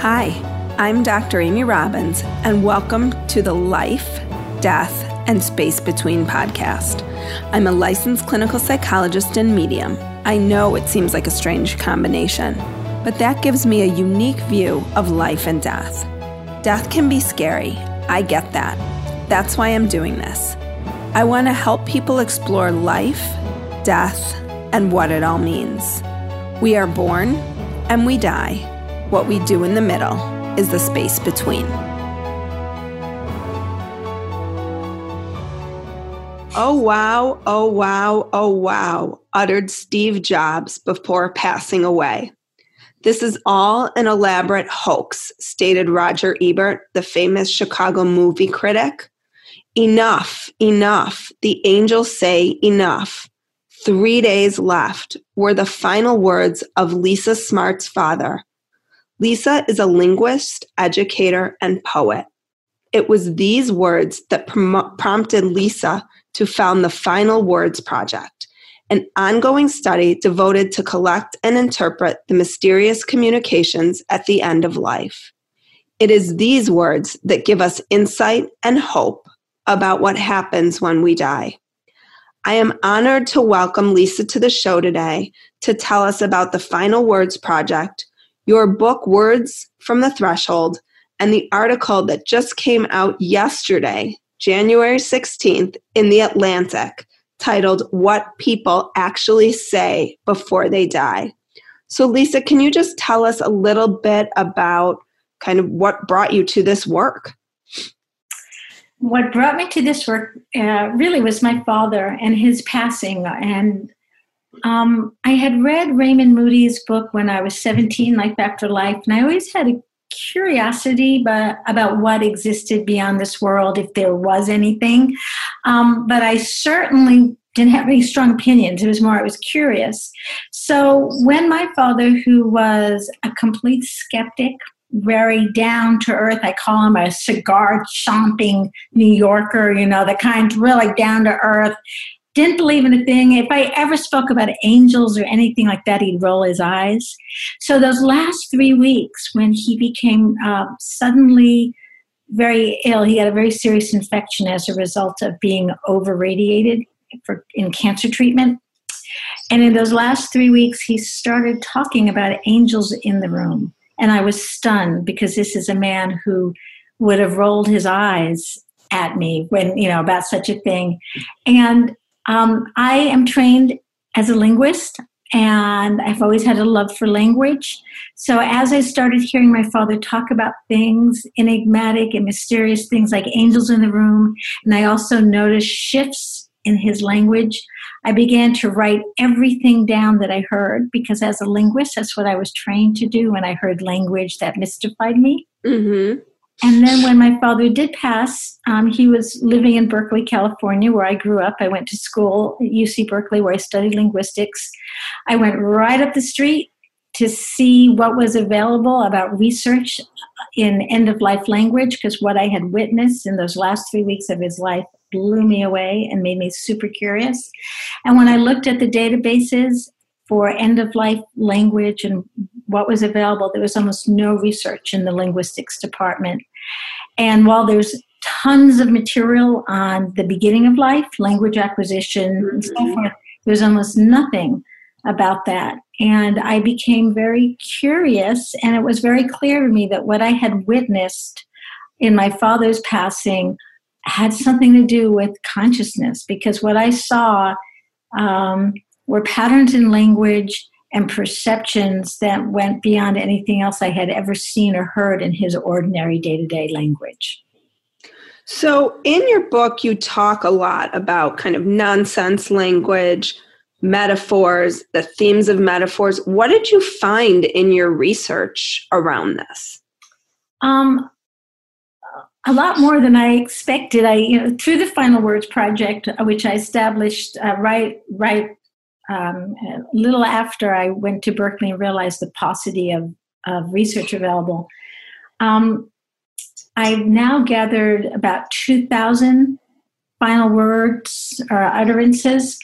Hi, I'm Dr. Amy Robbins, and welcome to the Life, Death, and Space Between podcast. I'm a licensed clinical psychologist and medium. I know it seems like a strange combination, but that gives me a unique view of life and death. Death can be scary. I get that. That's why I'm doing this. I want to help people explore life, death, and what it all means. We are born and we die. What we do in the middle is the space between. Oh, wow, oh, wow, oh, wow, uttered Steve Jobs before passing away. This is all an elaborate hoax, stated Roger Ebert, the famous Chicago movie critic. Enough, enough. The angels say enough. Three days left were the final words of Lisa Smartt's father, Lisa is a linguist, educator, and poet. It was these words that prom- prompted Lisa to found the Final Words Project, an ongoing study devoted to collect and interpret the mysterious communications at the end of life. It is these words that give us insight and hope about what happens when we die. I am honored to welcome Lisa to the show today to tell us about the Final Words Project, your book, Words from the Threshold, and the article that just came out yesterday, January 16th, in The Atlantic, titled What People Actually Say Before They Die. So, Lisa, can you just tell us a little bit about kind of what brought you to this work? What brought me to this work uh, really was my father and his passing. And um, I had read Raymond Moody's book when I was 17, Life After Life, and I always had a curiosity but, about what existed beyond this world, if there was anything. Um, but I certainly didn't have any strong opinions. It was more I was curious. So when my father, who was a complete skeptic, very down to earth. I call him a cigar chomping New Yorker, you know, the kind really down to earth didn't believe in a thing. If I ever spoke about angels or anything like that, he'd roll his eyes. So those last three weeks, when he became uh, suddenly very ill, he had a very serious infection as a result of being over radiated for in cancer treatment. And in those last three weeks, he started talking about angels in the room. And I was stunned because this is a man who would have rolled his eyes at me when, you know, about such a thing. And um, I am trained as a linguist and I've always had a love for language. So as I started hearing my father talk about things, enigmatic and mysterious things like angels in the room, and I also noticed shifts in his language, I began to write everything down that I heard because as a linguist, that's what I was trained to do when I heard language that mystified me. Mm-hmm. And then when my father did pass, um, he was living in Berkeley, California, where I grew up. I went to school at UC Berkeley, where I studied linguistics. I went right up the street to see what was available about research in end of life language, because what I had witnessed in those last three weeks of his life blew me away and made me super curious. And when I looked at the databases for end of life language and what was available, there was almost no research in the linguistics department. And while there's tons of material on the beginning of life, language acquisition, mm-hmm. and so mm-hmm. forth, there's almost nothing about that. And I became very curious, and it was very clear to me that what I had witnessed in my father's passing had something to do with consciousness, because what I saw um, were patterns in language and perceptions that went beyond anything else I had ever seen or heard in his ordinary day to day language. So, in your book, you talk a lot about kind of nonsense language, metaphors, the themes of metaphors. What did you find in your research around this? Um, a lot more than I expected. I, you know, through the Final Words project, which I established uh, right, right um, a little after I went to Berkeley and realized the paucity of, of research available, um, I've now gathered about 2,000 final words or utterances.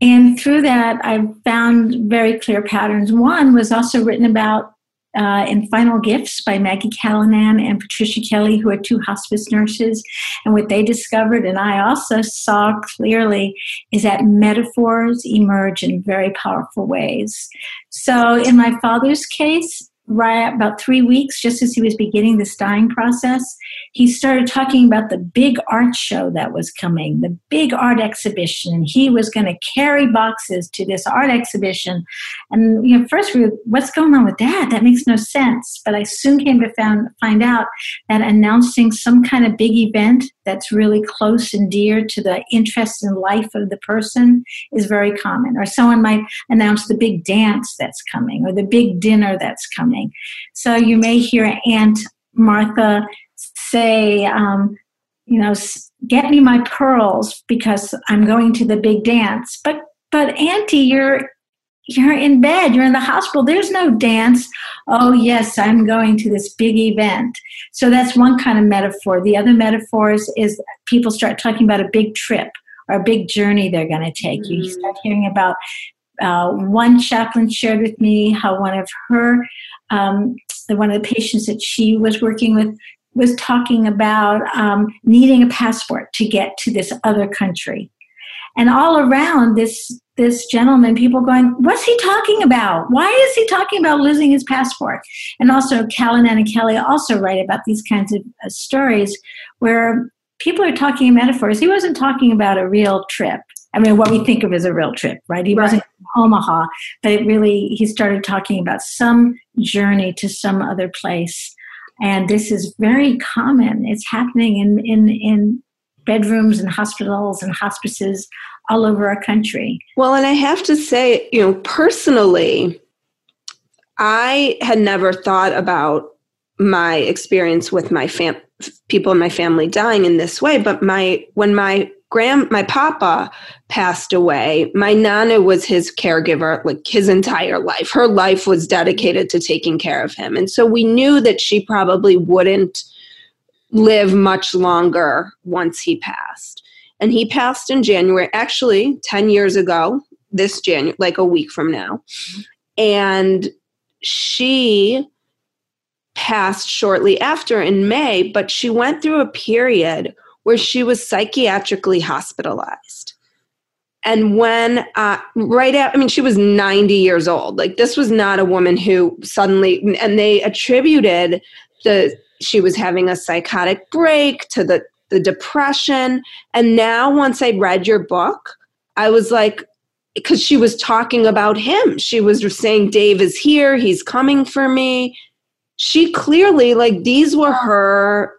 And through that, I've found very clear patterns. One was also written about uh, in Final Gifts by Maggie Callanan and Patricia Kelly, who are two hospice nurses. And what they discovered, and I also saw clearly, is that metaphors emerge in very powerful ways. So in my father's case, right about three weeks, just as he was beginning this dying process, he started talking about the big art show that was coming, the big art exhibition. And He was going to carry boxes to this art exhibition. And you know, first we were, what's going on with that? That makes no sense. But I soon came to found, find out that announcing some kind of big event that's really close and dear to the interest and life of the person is very common. Or someone might announce the big dance that's coming or the big dinner that's coming. So you may hear Aunt Martha say, um, you know, get me my pearls because I'm going to the big dance. But but Auntie, you're you're in bed, you're in the hospital, there's no dance. Oh, yes, I'm going to this big event. So that's one kind of metaphor. The other metaphor is, is people start talking about a big trip or a big journey they're going to take. Mm-hmm. You start hearing about uh, one chaplain shared with me how one of her, um, the one of the patients that she was working with, was talking about um, needing a passport to get to this other country. And all around this this gentleman, people going, What's he talking about? Why is he talking about losing his passport? And also, Callanan and Kelly also write about these kinds of uh, stories where people are talking in metaphors. He wasn't talking about a real trip. I mean, what we think of as a real trip, right? He right. wasn't Omaha, but it really, he started talking about some journey to some other place. And this is very common. It's happening in, in, in bedrooms and hospitals and hospices all over our country. Well, and I have to say, you know, personally, I had never thought about my experience with my fam- people in my family dying in this way, but my when my grand my papa passed away, my nana was his caregiver like his entire life. Her life was dedicated to taking care of him. And so we knew that she probably wouldn't live much longer once he passed. And he passed in January, actually 10 years ago, this January, like a week from now. And she passed shortly after in May, but she went through a period where she was psychiatrically hospitalized. And when, uh, right out, I mean, she was 90 years old. Like, this was not a woman who suddenly, and they attributed the, she was having a psychotic break to the the depression. And now, once I read your book, I was like, because she was talking about him. She was saying, Dave is here, he's coming for me. She clearly, like, these were her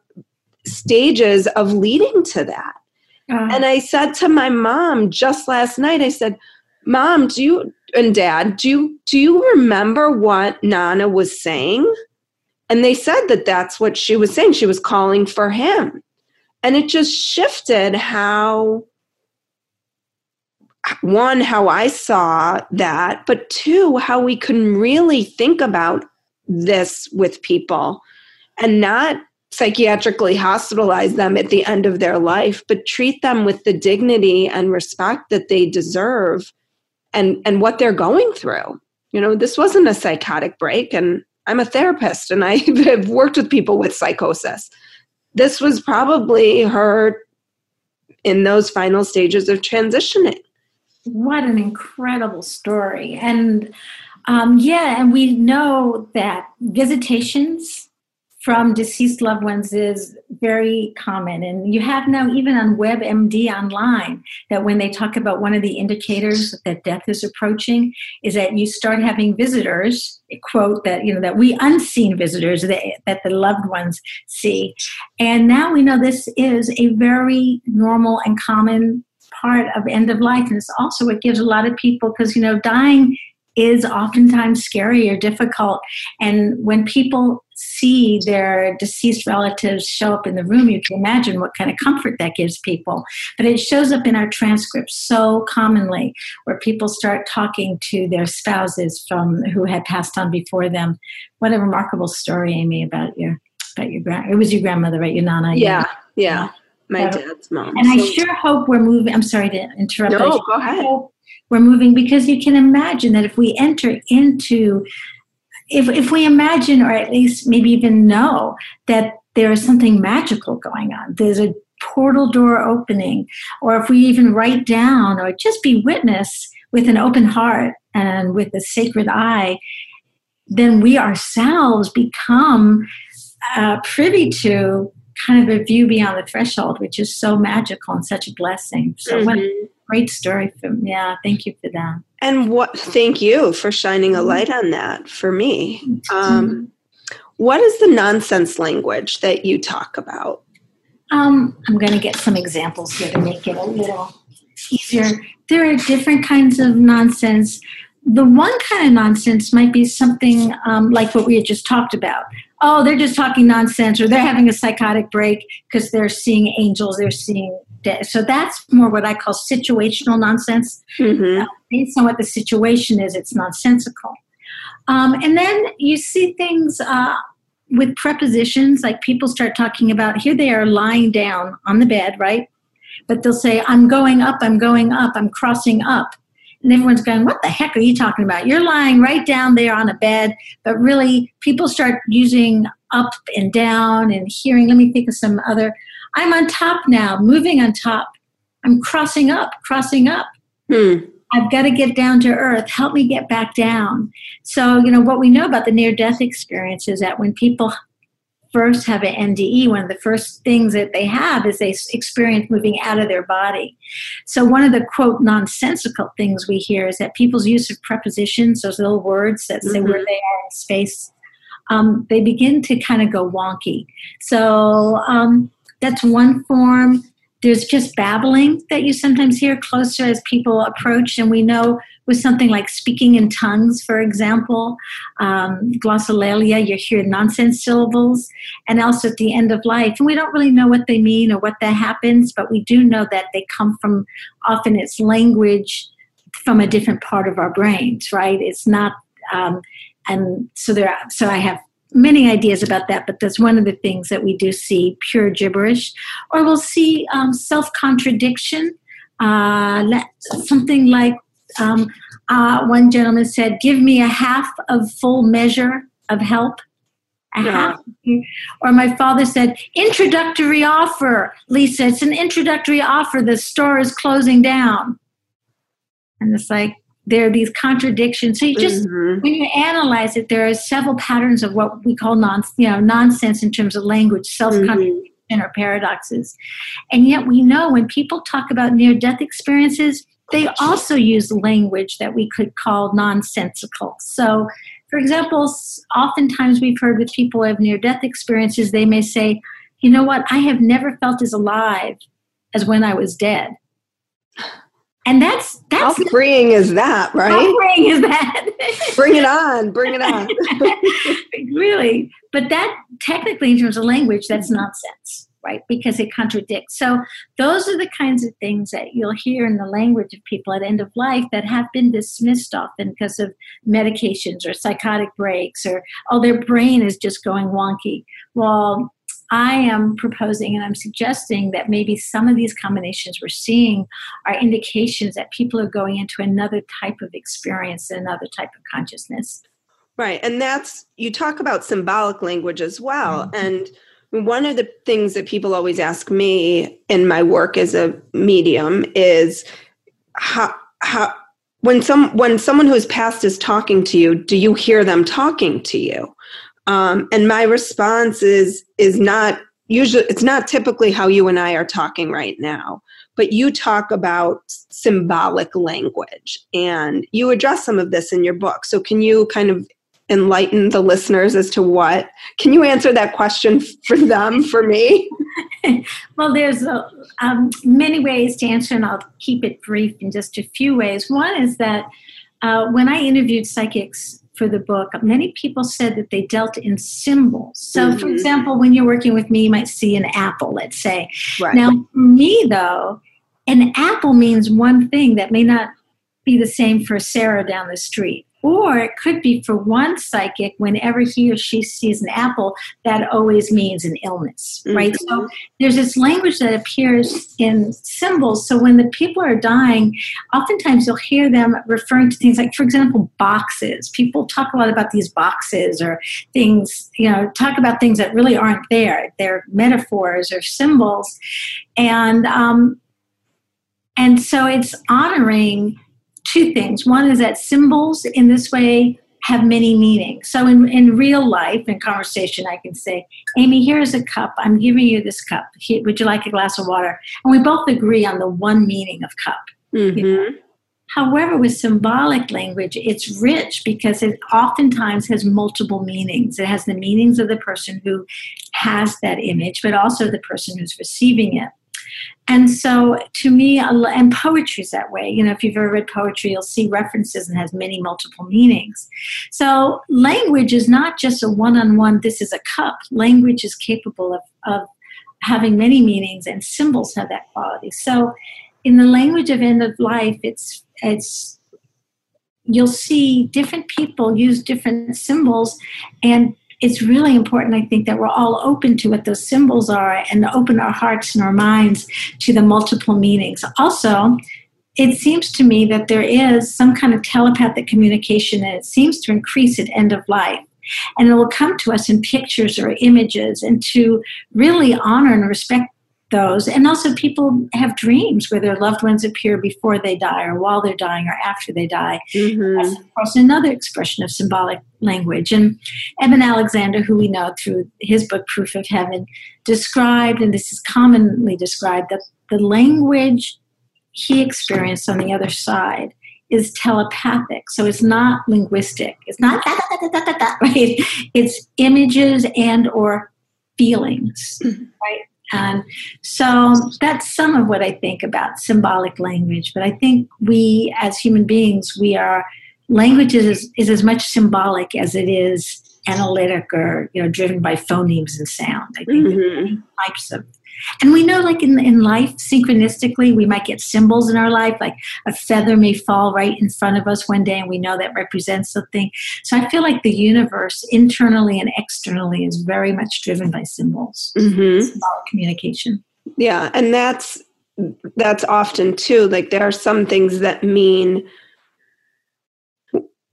stages of leading to that. Uh, and I said to my mom just last night, I said, Mom, do you and dad, do you do you remember what Nana was saying? And they said that that's what she was saying. She was calling for him. And it just shifted how, one, how I saw that, but two, how we can really think about this with people and not psychiatrically hospitalize them at the end of their life, but treat them with the dignity and respect that they deserve and, and what they're going through. You know, this wasn't a psychotic break, and I'm a therapist and I have worked with people with psychosis this was probably her in those final stages of transitioning. What an incredible story. And um, yeah, and we know that visitations from deceased loved ones is very common. And you have now, even on WebMD online, that when they talk about one of the indicators that death is approaching, is that you start having visitors, quote, that, you know, that we unseen visitors that, that the loved ones see. And now we know this is a very normal and common part of end of life. And it's also what gives a lot of people, because, you know, dying is oftentimes scary or difficult. And when people see their deceased relatives show up in the room, you can imagine what kind of comfort that gives people. But it shows up in our transcripts so commonly where people start talking to their spouses from who had passed on before them. What a remarkable story, Amy, about your about your grand it was your grandmother, right? Your nana. Yeah, yeah. My dad's mom. And so. I sure hope we're moving. I'm sorry to interrupt. No, go ahead we're moving because you can imagine that if we enter into if, if we imagine, or at least maybe even know, that there is something magical going on, there's a portal door opening, or if we even write down or just be witness with an open heart and with a sacred eye, then we ourselves become uh, privy to kind of a view beyond the threshold, which is so magical and such a blessing. So, mm-hmm. what great story from yeah. Thank you for that. And what? Thank you for shining a light on that for me. Um, what is the nonsense language that you talk about? Um, I'm going to get some examples here to make it a little easier. There are different kinds of nonsense. The one kind of nonsense might be something um, like what we had just talked about. Oh, they're just talking nonsense, or they're having a psychotic break because they're seeing angels, they're seeing dead. So that's more what I call situational nonsense. Mm-hmm. Uh, based on what the situation is, it's nonsensical. Um, and then you see things uh, with prepositions, like people start talking about here they are lying down on the bed, right? But they'll say, I'm going up, I'm going up, I'm crossing up. And everyone's going, What the heck are you talking about? You're lying right down there on a bed. But really, people start using up and down and hearing. Let me think of some other. I'm on top now, moving on top. I'm crossing up, crossing up. Hmm. I've got to get down to earth. Help me get back down. So, you know, what we know about the near death experience is that when people first have an NDE, one of the first things that they have is they experience moving out of their body. So, one of the quote nonsensical things we hear is that people's use of prepositions, those little words that say mm-hmm. where they are in space, um, they begin to kind of go wonky. So, um, that's one form. There's just babbling that you sometimes hear closer as people approach, and we know with something like speaking in tongues, for example, um, glossolalia, you hear nonsense syllables, and also at the end of life. And we don't really know what they mean or what that happens, but we do know that they come from often it's language from a different part of our brains, right? It's not, um, and so there. Are, So I have many ideas about that, but that's one of the things that we do see pure gibberish. Or we'll see um, self contradiction, uh, something like um, uh, one gentleman said, Give me a half of full measure of help. A yeah. half. Or my father said, Introductory offer, Lisa, it's an introductory offer. The store is closing down. And it's like, there are these contradictions. So you just mm-hmm. when you analyze it, there are several patterns of what we call non, you know, nonsense in terms of language, self-contradiction mm-hmm. or paradoxes. And yet we know when people talk about near-death experiences, they also use language that we could call nonsensical. So, for example, oftentimes we've heard with people who have near-death experiences, they may say, "You know what? I have never felt as alive as when I was dead." And that's that's how freeing is that, right? How freeing is that? bring it on, bring it on. really, but that technically, in terms of language, that's nonsense, right? Because it contradicts. So those are the kinds of things that you'll hear in the language of people at end of life that have been dismissed often because of medications or psychotic breaks or oh, their brain is just going wonky. Well, I am proposing and I'm suggesting that maybe some of these combinations we're seeing are indications that people are going into another type of experience, another type of consciousness. Right. And that's, you talk about symbolic language as well. Mm-hmm. And one of the things that people always ask me in my work as a medium is how, how, when some when someone who's passed is talking to you, do you hear them talking to you? Um, and my response is is not usually it's not typically how you and I are talking right now, but you talk about symbolic language and you address some of this in your book. So can you kind of enlighten the listeners as to what? Can you answer that question for them for me? well, there's uh, um, many ways to answer, and I'll keep it brief in just a few ways. One is that uh, when I interviewed psychics for the book, many people said that they dealt in symbols. So, mm-hmm. for example, when you're working with me, you might see an apple, let's say. Right. Now, for me, though, an apple means one thing that may not be the same for Sarah down the street Or it could be for one psychic, whenever he or she sees an apple, that always means an illness, mm-hmm. right? So there's this language that appears in symbols. So when the people are dying, oftentimes you'll hear them referring to things like, for example, boxes. People talk a lot about these boxes or things, you know, talk about things that really aren't there. They're metaphors or symbols. And um, and so it's honoring two things. One is that symbols in this way have many meanings. So in, in real life, in conversation, I can say, Amy, here's a cup. I'm giving you this cup. Would you like a glass of water? And we both agree on the one meaning of cup. Mm-hmm. You know? However, with symbolic language, it's rich because it oftentimes has multiple meanings. It has the meanings of the person who has that image, but also the person who's receiving it. And so, to me, and poetry is that way. You know, if you've ever read poetry, you'll see references and has many multiple meanings. So, language is not just a one on one, this is a cup. Language is capable of, of having many meanings, and symbols have that quality. So, in the language of end of life, it's it's you'll see different people use different symbols and it's really important, I think, that we're all open to what those symbols are and open our hearts and our minds to the multiple meanings. Also, it seems to me that there is some kind of telepathic communication and it seems to increase at end of life. And it will come to us in pictures or images, and to really honor and respect those. And also, people have dreams where their loved ones appear before they die, or while they're dying, or after they die. Mm-hmm. That's, of course, another expression of symbolic language. And Eben Alexander, who we know through his book, Proof of Heaven, described, and this is commonly described, that the language he experienced on the other side is telepathic. So it's not linguistic. It's not da, da, da, right? It's images and or feelings, mm-hmm. right? And so that's some of what I think about symbolic language. But I think we, as human beings, we are language is, is as much symbolic as it is analytic or you know driven by phonemes and sound. I think mm-hmm. types of and we know, like in, in life, synchronistically, we might get symbols in our life, like a feather may fall right in front of us one day, and we know that represents something. So I feel like the universe, internally and externally, is very much driven by symbols, mm-hmm. symbolic communication. Yeah, and that's that's often too. Like there are some things that mean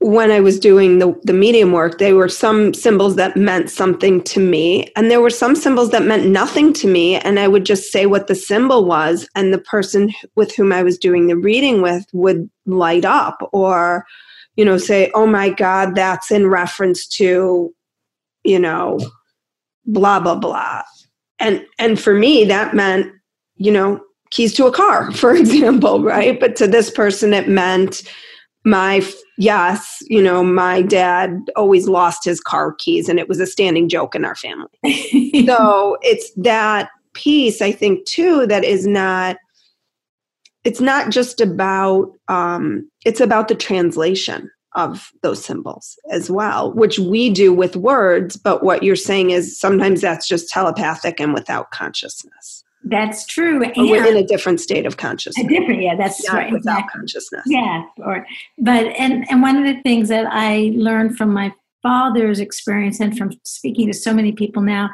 when I was doing the, the medium work, there were some symbols that meant something to me, and there were some symbols that meant nothing to me. And I would just say what the symbol was, and the person with whom I was doing the reading with would light up or, you know, say, Oh my God, that's in reference to, you know, blah, blah, blah. And and for me, that meant, you know, keys to a car, for example, right? But to this person, it meant my yes you know my dad always lost his car keys and it was a standing joke in our family. So it's that piece i think too that is not it's not just about um, it's about the translation of those symbols as well which we do with words but what you're saying is sometimes that's just telepathic and without consciousness that's true. And we're in a different state of consciousness. A different, yeah, that's Not right. Without exactly. consciousness. Yeah. Or but and and one of the things that I learned from my father's experience and from speaking to so many people now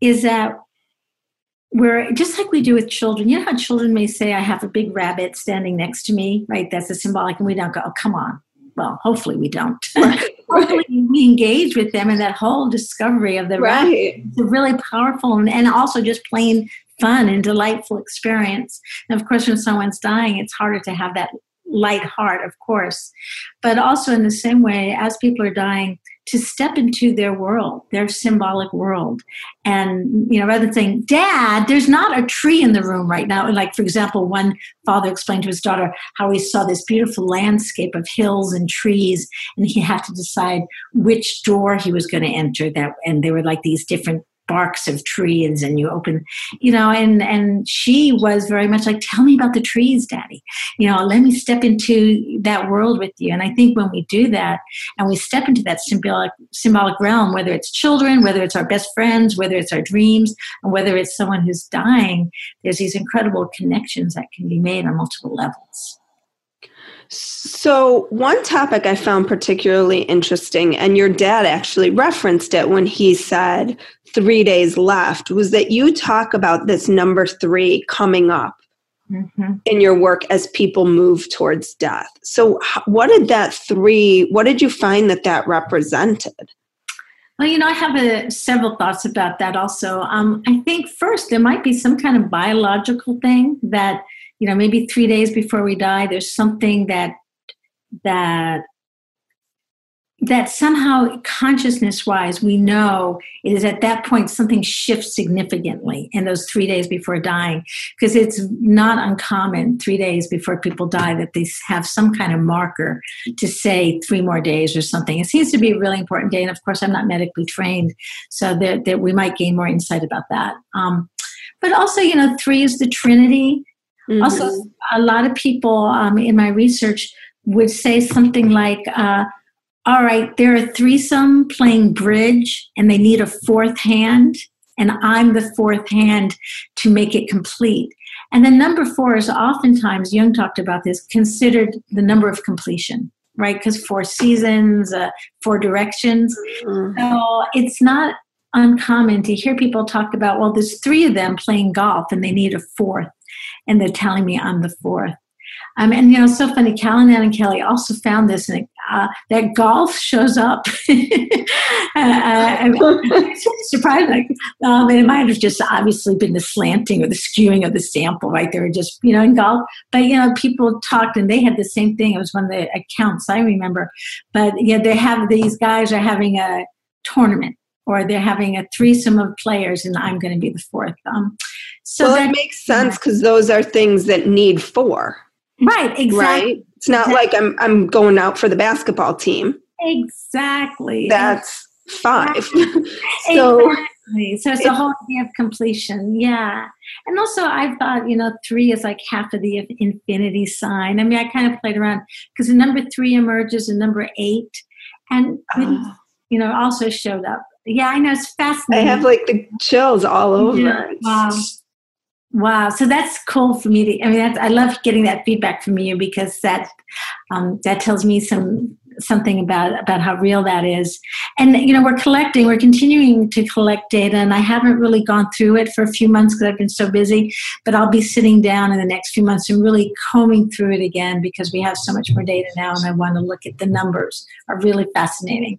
is that we're just like we do with children. You know how children may say, I have a big rabbit standing next to me, right? That's a symbolic, and we don't go, oh, come on. Well, hopefully we don't. Right. hopefully we engage with them in that whole discovery of the right. rabbit. It's really powerful and, and also just plain fun and delightful experience. And of course, when someone's dying, it's harder to have that light heart, of course. But also, in the same way, as people are dying, to step into their world, their symbolic world. And, you know, rather than saying, Dad, there's not a tree in the room right now. Like, for example, one father explained to his daughter how he saw this beautiful landscape of hills and trees, and he had to decide which door he was going to enter. That, and there were like these different barks of trees and you open you know and and she was very much like tell me about the trees daddy. You know let me step into that world with you. And i think when we do that and we step into that symbolic symbolic realm whether it's children whether it's our best friends whether it's our dreams and whether it's someone who's dying there's these incredible connections that can be made on multiple levels So, one topic I found particularly interesting, and your dad actually referenced it when he said three days left, was that you talk about this number three coming up mm-hmm. in your work as people move towards death. So, what did that three, what did you find that that represented? Well, you know, I have a, several thoughts about that also. Um, I think first, there might be some kind of biological thing that you know maybe three days before we die there's something that that that somehow consciousness wise we know it is at that point something shifts significantly in those three days before dying. Because it's not uncommon three days before people die that they have some kind of marker to say three more days or something. It seems to be a really important day and of course i'm not medically trained so that, that we might gain more insight about that. Um, but also you know three is the trinity Mm-hmm. Also, a lot of people um, in my research would say something like, uh, all right, they're a threesome playing bridge and they need a fourth hand, and I'm the fourth hand to make it complete. And then number four is oftentimes, Jung talked about this, considered the number of completion, right? Because four seasons, uh, four directions. Mm-hmm. So it's not uncommon to hear people talk about, well, there's three of them playing golf and they need a fourth and they're telling me I'm the fourth. Um, and you know, it's so funny. Callanan and Kelly also found this, and uh, that golf shows up. uh, uh, surprising. Um, and it might have just obviously been the slanting or the skewing of the sample, right? They were just, you know, in golf. But you know, people talked, and they had the same thing. It was one of the accounts I remember. But yeah, they have these guys are having a tournament, or they're having a threesome of players, and I'm going to be the fourth. Um, so well, that, it makes sense because those are things that need four. Right, exactly. Right? It's not exactly. like I'm I'm going out for the basketball team. Exactly. That's five. so exactly. So it's a whole idea of completion. Yeah. And also I've thought, you know, three is like half of the infinity sign. I mean, I kind of played around because the number three emerges in number eight. And oh. you know, also showed up. Yeah, I know it's fascinating. I have like the chills all over. Yeah. Wow. Wow, so that's cool for me to. I mean, that's, I love getting that feedback from you because that um, that tells me some something about about how real that is. And you know, we're collecting, we're continuing to collect data, and I haven't really gone through it for a few months because I've been so busy. But I'll be sitting down in the next few months and really combing through it again because we have so much more data now, and I want to look at the numbers. Are really fascinating.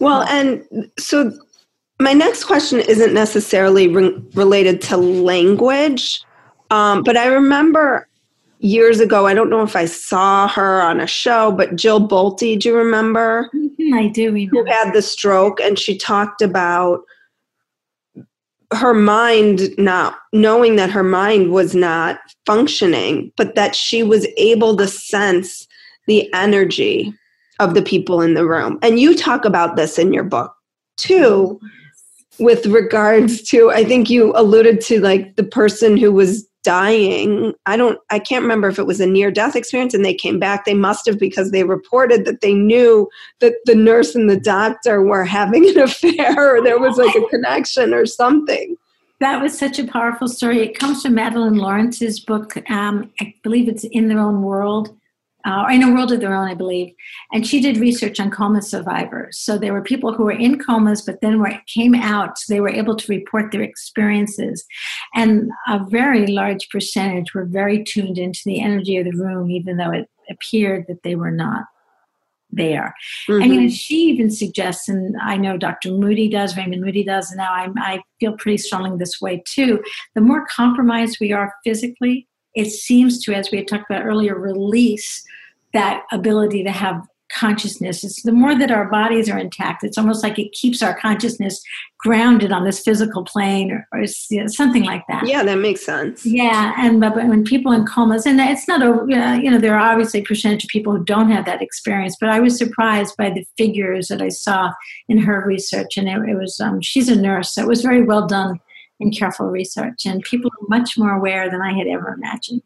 Well, and so my next question isn't necessarily re- related to language, um, but I remember years ago, I don't know if I saw her on a show, but Jill Bolte, do you remember? Mm-hmm, I do remember. Who had the stroke, and she talked about her mind not knowing that her mind was not functioning, but that she was able to sense the energy of the people in the room. And you talk about this in your book too with regards to i think you alluded to like the person who was dying. I don't i can't remember if it was a near death experience and they came back. They must have because they reported that they knew that the nurse and the doctor were having an affair or there was like a connection or something. That was such a powerful story. It comes from Madelaine Lawrence's book. Um, i believe it's in their own world uh, in a world of their own, I believe. And she did research on coma survivors. So there were people who were in comas, but then were, came out, so they were able to report their experiences. And a very large percentage were very tuned into the energy of the room, even though it appeared that they were not there. Mm-hmm. And you know, she even suggests, and I know Dr. Moody does, Raymond Moody does, and now i I feel pretty strongly this way too. The more compromised we are physically, it seems to, as we had talked about earlier, release that ability to have consciousness. It's the more that our bodies are intact, it's almost like it keeps our consciousness grounded on this physical plane or, or you know, something like that. Yeah, that makes sense. Yeah, and but when people in comas, and it's not a you know there are obviously a percentage of people who don't have that experience, but I was surprised by the figures that I saw in her research, and it, it was um, she's a nurse, so it was very well done and careful research, and people are much more aware than I had ever imagined.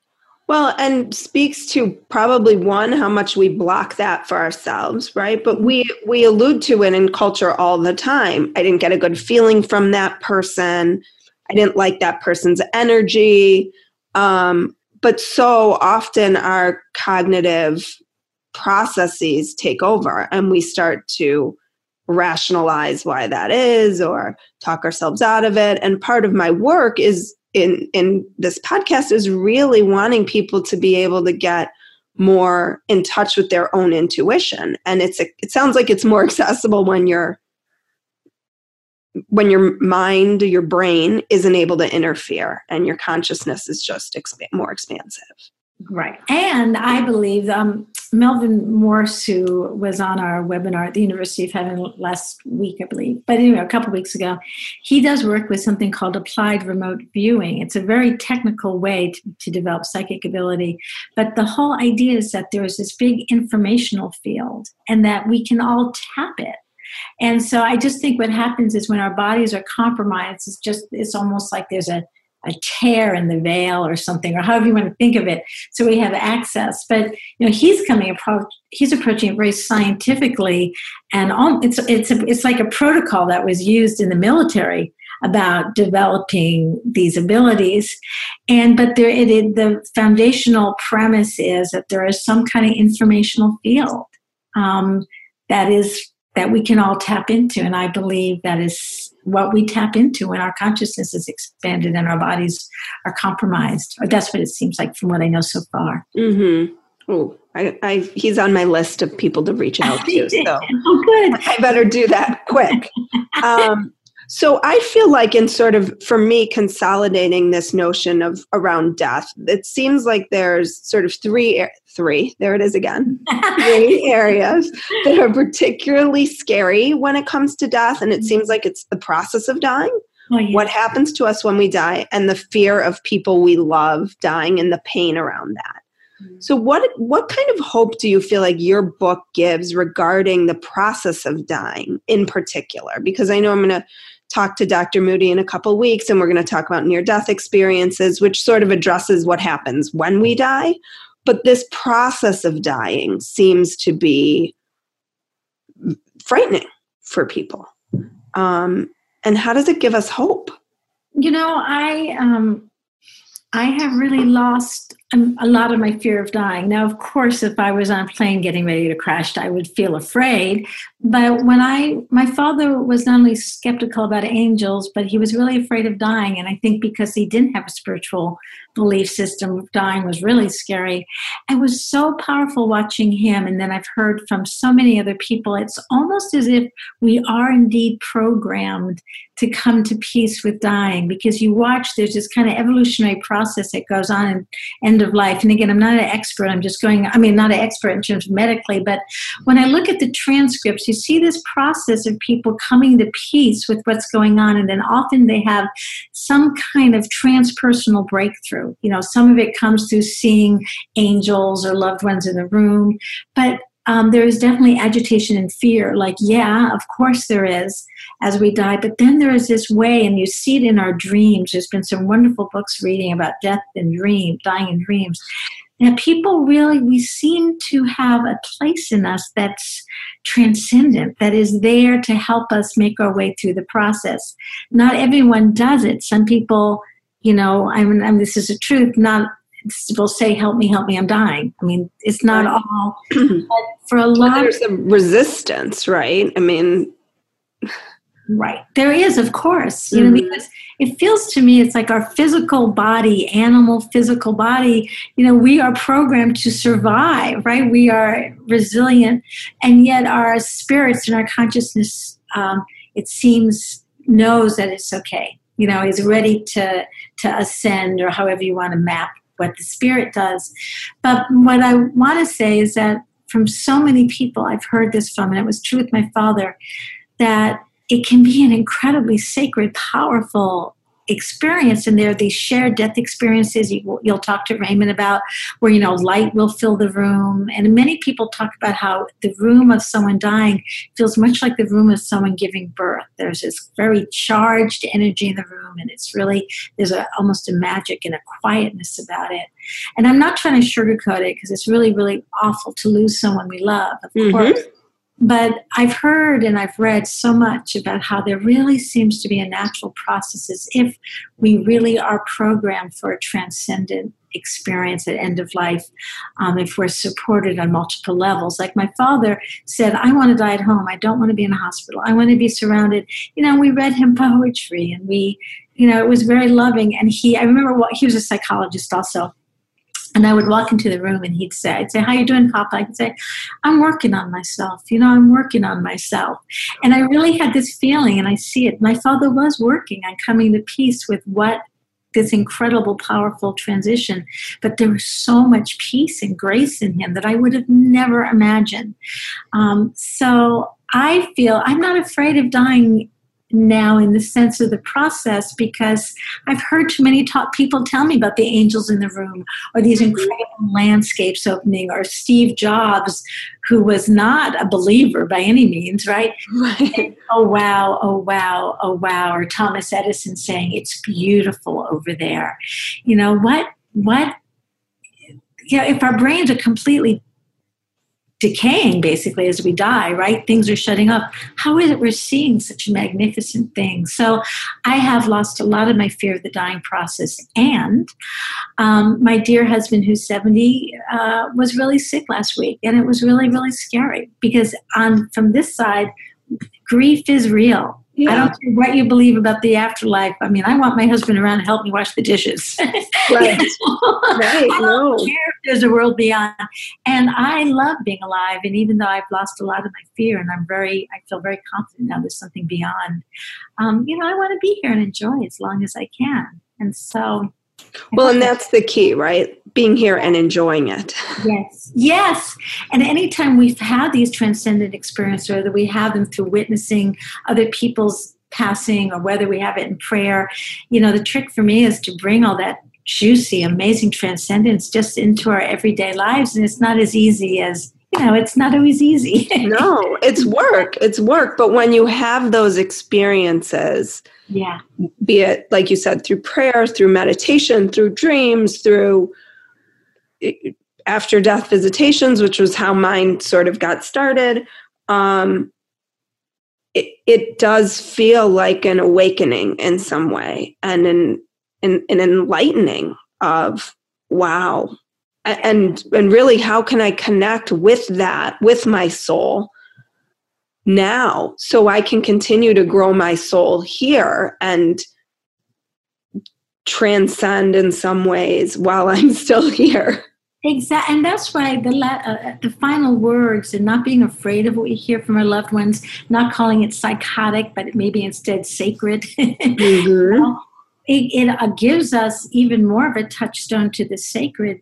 Well, and speaks to probably one how much we block that for ourselves, right? But we we allude to it in culture all the time. I didn't get a good feeling from that person. I didn't like that person's energy. Um, but so often our cognitive processes take over and we start to rationalize why that is or talk ourselves out of it. And part of my work is in in this podcast is really wanting people to be able to get more in touch with their own intuition. And it's a, it sounds like it's more accessible when you're when your mind your brain isn't able to interfere and your consciousness is just more expansive Right. And I believe um, Melvin Morse, who was on our webinar at the University of Heaven last week, I believe, but anyway, a couple weeks ago, he does work with something called applied remote viewing. It's a very technical way to, to develop psychic ability. But the whole idea is that there is this big informational field and that we can all tap it. And so I just think what happens is when our bodies are compromised, it's just, it's almost like there's a a tear in the veil or something, or however you want to think of it. So we have access. But you know, he's coming approach. He's approaching it very scientifically, and all, it's it's a, it's like a protocol that was used in the military about developing these abilities. And but there, it, it, the foundational premise is that there is some kind of informational field um, that is that we can all tap into, and I believe that is what we tap into when our consciousness is expanded and our bodies are compromised. Or that's what it seems like from what I know so far. Mm-hmm. Oh, I, I, he's on my list of people to reach out to. So oh, good. I better do that quick. um, so I feel like in sort of for me consolidating this notion of around death, it seems like there's sort of three three, there it is again. three areas that are particularly scary when it comes to death and it seems like it's the process of dying. Oh, yeah. What happens to us when we die and the fear of people we love dying and the pain around that. Mm-hmm. So what what kind of hope do you feel like your book gives regarding the process of dying in particular? Because I know I'm going to talk to Dr. Moody in a couple weeks and we're going to talk about near death experiences, which sort of addresses what happens when we die. But this process of dying seems to be frightening for people. Um, and how does it give us hope? You know, I um, I have really lost a lot of my fear of dying. Now, of course, if I was on a plane getting ready to crash, I would feel afraid. But when I, my father was not only skeptical about angels, but he was really afraid of dying. And I think because he didn't have a spiritual belief system, dying was really scary. It was so powerful watching him. And then I've heard from so many other people, it's almost as if we are indeed programmed to come to peace with dying because you watch there's this kind of evolutionary process that goes on in of life. And again i'm not an expert. I'm just going i mean not an expert in terms of medically but when i look at the transcripts you see this process of people coming to peace with what's going on. And then often they have some kind of transpersonal breakthrough. You know some of it comes through seeing angels or loved ones in the room. But um, there is definitely agitation and fear. Like, yeah, of course there is as we die. But then there is this way, and you see it in our dreams. There's been some wonderful books reading about death and dream, dying in dreams. That people really, we seem to have a place in us that's transcendent, that is there to help us make our way through the process. Not everyone does it. Some people, you know, I mean, I mean this is the truth. Not will say, "Help me, help me, I'm dying." I mean, it's not right. all. But for a lot, there's a resistance, right? I mean, right there is, of course, you mm-hmm. know, because it feels to me it's like our physical body, animal physical body. You know, we are programmed to survive, right? We are resilient, and yet our spirits and our consciousness, um, it seems, knows that it's okay you know is ready to to ascend or however you want to map what the Spirit does. But what I want to say is that from so many people I've heard this from, and it was true with my father, that it can be an incredibly sacred, powerful experience and there. Are these shared death experiences. You, will talk to raymond about where you know light will fill the room. And many people talk about how the room of someone dying feels much like the room of someone giving birth. There's this very charged energy in the room and it's really there's a, almost a magic and a quietness about it. And i'm not trying to sugarcoat it because it's really really awful to lose someone we love of mm-hmm. course but I've heard and I've read so much about how there really seems to be a natural process as if we really are programmed for a transcendent experience at end of life um, if we're supported on multiple levels. Like my father said, I want to die at home. I don't want to be in a hospital. I want to be surrounded. You know, we read him poetry and we, you know, it was very loving. And he, I remember what he was a psychologist also. And I would walk into the room and he'd say, I'd say, How you doing, Papa? I'd say, I'm working on myself. You know, I'm working on myself. And I really had this feeling, and I see it. My father was working on coming to peace with what this incredible, powerful transition. But there was so much peace and grace in him that I would have never imagined. Um, so I feel I'm not afraid of dying now in the sense of the process because I've heard too many talk, people tell me about the angels in the room or these mm-hmm. incredible landscapes opening or Steve Jobs, who was not a believer by any means, right? right. oh, wow, oh, wow, oh, wow. Or Thomas Edison saying, it's beautiful over there. You know, what, what, yeah, if our brains are completely decaying basically as we die, right? Things are shutting up. How is it we're seeing such magnificent things? So I have lost a lot of my fear of the dying process. And um, my dear husband, who's 70, uh, was really sick last week. And it was really, really scary because on from this side, grief is real. Yeah. I don't care what you believe about the afterlife. I mean, I want my husband around to help me wash the dishes. Right. right. I don't no. care if there's a world beyond. And I love being alive. And even though I've lost a lot of my fear and I'm very, I feel very confident now there's something beyond, um, you know, I want to be here and enjoy as long as I can. And so well, and that's the key, right? Being here and enjoying it. Yes, yes. And anytime we've had these transcendent experiences, whether we have them through witnessing other people's passing or whether we have it in prayer, you know, the trick for me is to bring all that juicy, amazing transcendence just into our everyday lives. And it's not as easy as you know, it's not always easy. no, it's work. It's work. But when you have those experiences, yeah, be it like you said, through prayer, through meditation, through dreams, through after death visitations, which was how mine sort of got started. Um, it, it does feel like an awakening in some way and an, an, an enlightening of wow and and really how can i connect with that with my soul now so i can continue to grow my soul here and transcend in some ways while i'm still here Exactly, and that's why the la- uh, the final words and not being afraid of what we hear from our loved ones, not calling it psychotic, but maybe instead sacred. Mm-hmm. it, it uh, gives us even more of a touchstone to the sacred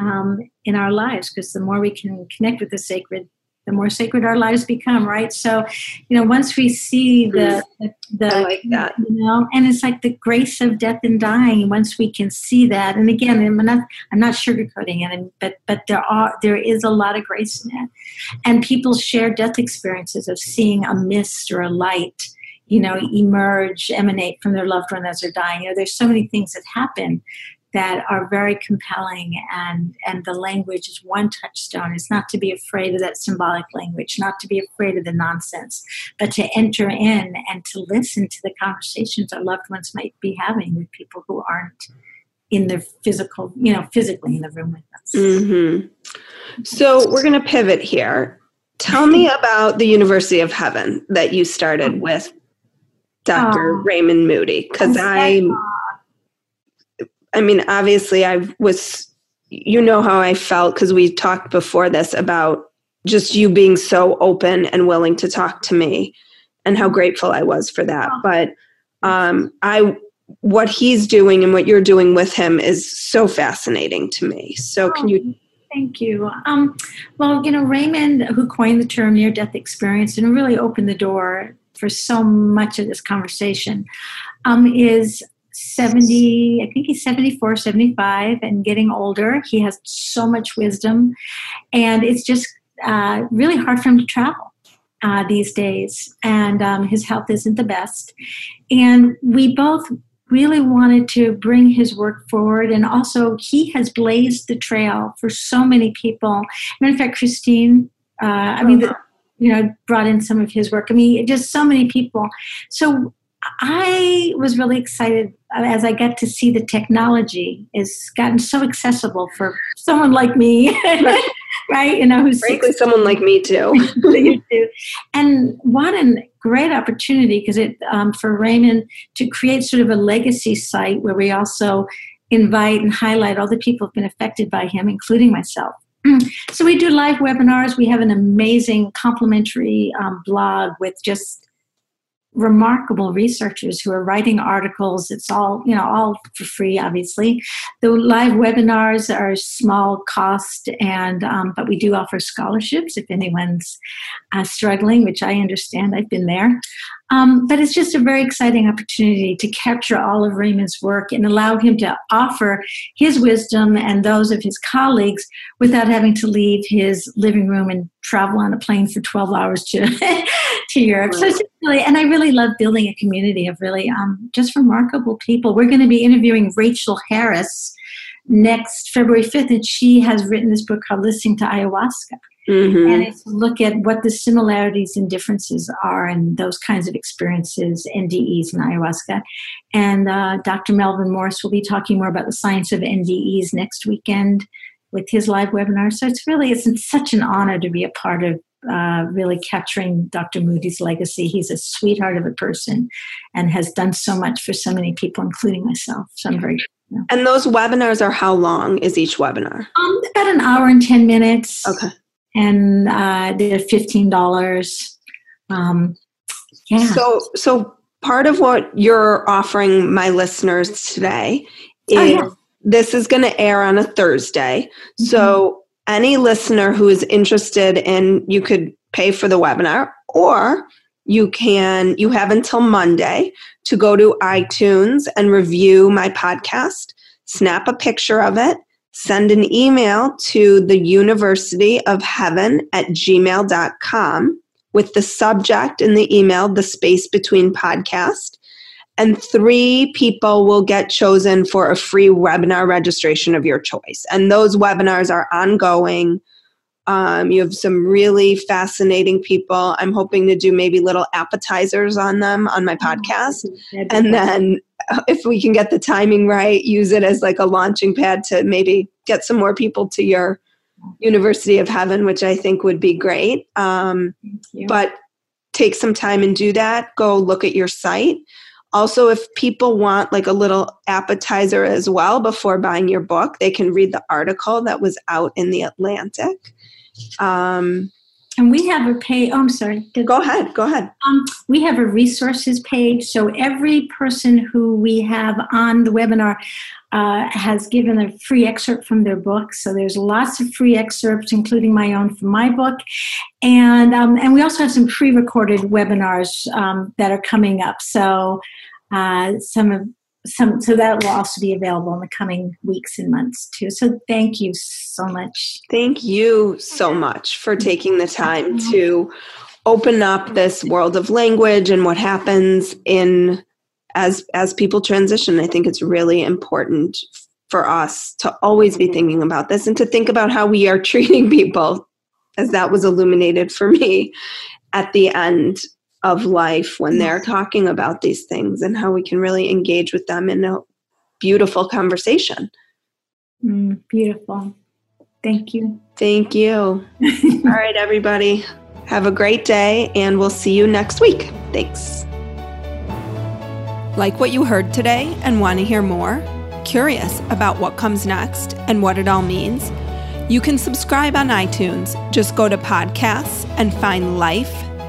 um, in our lives because the more we can connect with the sacred the more sacred our lives become right? So you know once we see the the, the I like that. you know and it's like the grace of death and dying once we can see that. And again i'm not i'm not sugarcoating it but but there are there is a lot of grace in it. And people share death experiences of seeing a mist or a light you know emerge emanate from their loved one as they're dying. You know there's so many things that happen that are very compelling and and the language is one touchstone. Is not to be afraid of that symbolic language not to be afraid of the nonsense but to enter in and to listen to the conversations our loved ones might be having with people who aren't in the physical you know physically in the room with us. Mm-hmm. so we're going to pivot here. Tell me about the university of heaven that you started with dr oh, raymond moody because i I mean, obviously, I was, you know, how I felt because we talked before this about just you being so open and willing to talk to me and how grateful I was for that. But um, I, what he's doing and what you're doing with him is so fascinating to me. So, can you? Thank you. Um, well, you know, Raymond, who coined the term near death experience and really opened the door for so much of this conversation, um, is 70, I think he's 74, 75, and getting older. He has so much wisdom, and it's just uh, really hard for him to travel. Uh, these days, and um, his health isn't the best. And we both really wanted to bring his work forward, and also he has blazed the trail for so many people. Matter of fact, Christine, uh, I mean, the, you know, brought in some of his work. I mean, just so many people. So I was really excited as I got to see the technology is gotten so accessible for someone like me, right? You know, who's frankly someone like me too. and what a great opportunity because it um, for Raymond to create sort of a legacy site where we also invite and highlight all the people who've been affected by him, including myself. So we do live webinars. We have an amazing complimentary um, blog with just remarkable researchers who are writing articles. It's all, you know, all for free, obviously. The live webinars are small cost, and um, but we do offer scholarships if anyone's uh, struggling, which I understand. I've been there. Um, but it's just a very exciting opportunity to capture all of Raymond's work and allow him to offer his wisdom and those of his colleagues without having to leave his living room and travel on a plane for 12 hours to, to Europe. So really, and I really love building a community of really um, just remarkable people. We're going to be interviewing Rachel Harris next February 5th, and she has written this book called Listening to Ayahuasca. Mm-hmm. And it's look at what the similarities and differences are in those kinds of experiences, NDEs and ayahuasca. And uh, Dr. Melvin Morse will be talking more about the science of NDEs next weekend with his live webinar. So it's really it's such an honor to be a part of uh, really capturing Dr. Moody's legacy. He's a sweetheart of a person and has done so much for so many people, including myself. So I'm very. You know. And those webinars are how long is each webinar? Um, about an hour and 10 minutes. Okay and uh, they're fifteen dollars. Um, yeah. So, so part of what you're offering my listeners today is oh, yeah. this is going to air on a Thursday. Mm-hmm. So, any listener who is interested in, you could pay for the webinar, or you can you have until Monday to go to iTunes and review my podcast. Snap a picture of it send an email to the University of Heaven at gmail.com with the subject in the email, the space between podcast. And three people will get chosen for a free webinar registration of your choice. And those webinars are ongoing. Um, you have some really fascinating people. I'm hoping to do maybe little appetizers on them on my oh, podcast. And then if we can get the timing right, use it as like a launching pad to maybe get some more people to your University of Heaven, which I think would be great. Um, but take some time and do that. Go look at your site. Also, if people want like a little appetizer as well before buying your book, they can read the article that was out in the Atlantic. Um, and we have a page. Oh, I'm sorry. Go ahead. Go ahead. Um, we have a resources page. So every person who we have on the webinar uh, has given a free excerpt from their book. So there's lots of free excerpts, including my own from my book, and um, and we also have some pre-recorded webinars um, that are coming up. So uh, some of some so that will also be available in the coming weeks and months too. So thank you so much. Thank you so much for taking the time to open up this world of language and what happens in as as people transition. I think it's really important for us to always be thinking about this and to think about how we are treating people as that was illuminated for me at the end of life when they're talking about these things and how we can really engage with them in a beautiful conversation. Mm, beautiful. Thank you. Thank you. All right, everybody. Have a great day, and we'll see you next week. Thanks. Like what you heard today and want to hear more? Curious about what comes next and what it all means? You can subscribe on iTunes. Just go to podcasts and find Life